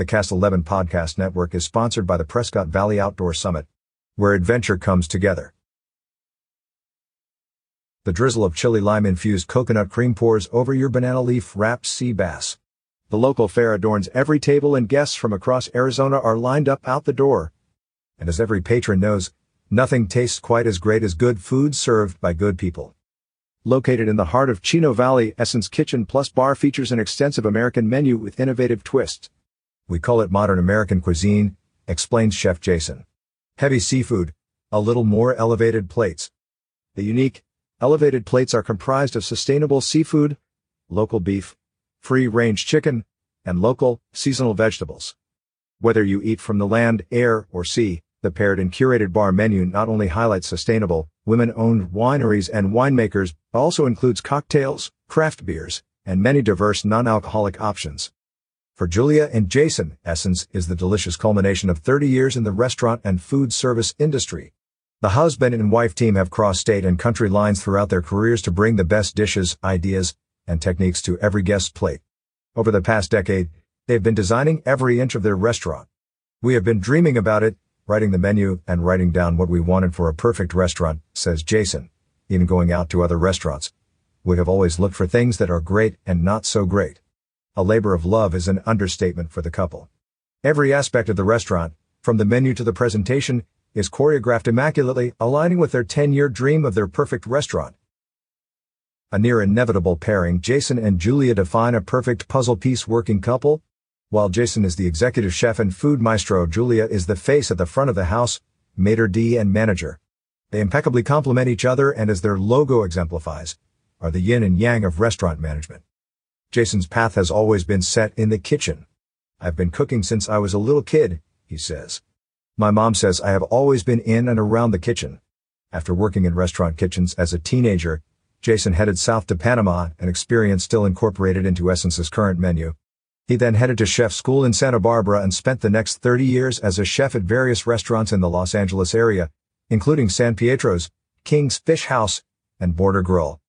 The Cast 11 podcast network is sponsored by the Prescott Valley Outdoor Summit, where adventure comes together. The drizzle of chili lime infused coconut cream pours over your banana leaf wrapped sea bass. The local fare adorns every table and guests from across Arizona are lined up out the door. And as every patron knows, nothing tastes quite as great as good food served by good people. Located in the heart of Chino Valley, Essence Kitchen Plus Bar features an extensive American menu with innovative twists. We call it modern American cuisine, explains Chef Jason. Heavy seafood, a little more elevated plates. The unique, elevated plates are comprised of sustainable seafood, local beef, free-range chicken, and local, seasonal vegetables. Whether you eat from the land, air, or sea, the paired and curated bar menu not only highlights sustainable, women-owned wineries and winemakers, but also includes cocktails, craft beers, and many diverse non-alcoholic options. For Julia and Jason, Essence is the delicious culmination of 30 years in the restaurant and food service industry. The husband and wife team have crossed state and country lines throughout their careers to bring the best dishes, ideas, and techniques to every guest's plate. Over the past decade, they've been designing every inch of their restaurant. We have been dreaming about it, writing the menu and writing down what we wanted for a perfect restaurant, says Jason. Even going out to other restaurants. We have always looked for things that are great and not so great. A labor of love is an understatement for the couple. Every aspect of the restaurant, from the menu to the presentation, is choreographed immaculately, aligning with their 10-year dream of their perfect restaurant. A near inevitable pairing, Jason and Julia define a perfect puzzle piece working couple, while Jason is the executive chef and food maestro, Julia is the face at the front of the house, maitre d' and manager. They impeccably complement each other and as their logo exemplifies, are the yin and yang of restaurant management. Jason's path has always been set in the kitchen. I've been cooking since I was a little kid, he says. My mom says I have always been in and around the kitchen. After working in restaurant kitchens as a teenager, Jason headed south to Panama, an experience still incorporated into Essence's current menu. He then headed to chef school in Santa Barbara and spent the next 30 years as a chef at various restaurants in the Los Angeles area, including San Pietro's, King's Fish House, and Border Grill.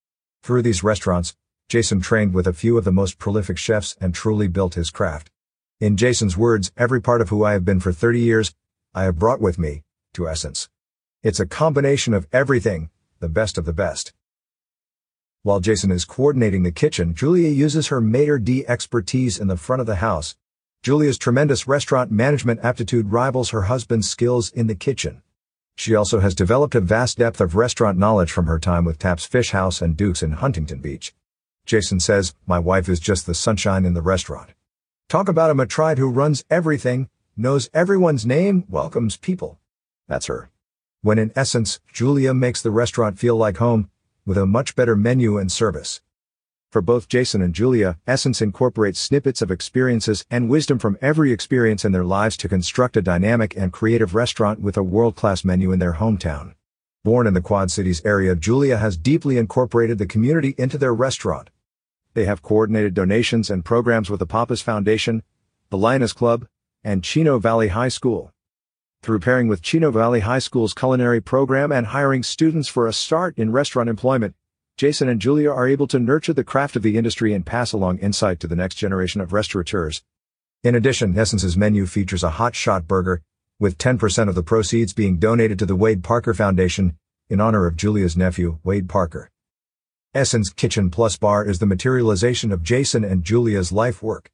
Through these restaurants, Jason trained with a few of the most prolific chefs and truly built his craft. In Jason's words, every part of who I have been for 30 years, I have brought with me, to Essence. It's a combination of everything, the best of the best. While Jason is coordinating the kitchen, Julia uses her maitre d' expertise in the front of the house. Julia's tremendous restaurant management aptitude rivals her husband's skills in the kitchen. She also has developed a vast depth of restaurant knowledge from her time with Taps Fish House and Duke's in Huntington Beach. Jason says, my wife is just the sunshine in the restaurant. Talk about a maitre d' who runs everything, knows everyone's name, welcomes people. That's her. When in essence, Julia makes the restaurant feel like home, with a much better menu and service. For both Jason and Julia, Essence incorporates snippets of experiences and wisdom from every experience in their lives to construct a dynamic and creative restaurant with a world-class menu in their hometown. Born in the Quad Cities area, Julia has deeply incorporated the community into their restaurant. They have coordinated donations and programs with the Pappas Foundation, the Lioness Club, and Chino Valley High School through pairing with Chino Valley High School's culinary program and hiring students for a start in restaurant employment, Jason and Julia are able to nurture the craft of the industry and pass along insight to the next generation of restaurateurs. In addition, Essence's menu features a hot shot burger, with 10% of the proceeds being donated to the Wade Parker Foundation in honor of Julia's nephew, Wade Parker. Essence Kitchen Plus Bar is the materialization of Jason and Julia's life work.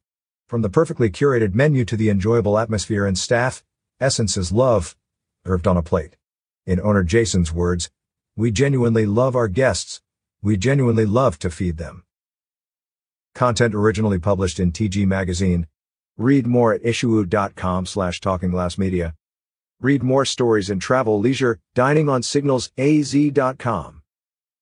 From the perfectly curated menu to the enjoyable atmosphere and staff, Essence is love, served on a plate. In owner Jason's words, we genuinely love our guests. We genuinely love to feed them. Content originally published in TG Magazine. Read more at issuu.com slash talkingglassmedia. Read more stories in travel, leisure, dining on signalsaz.com.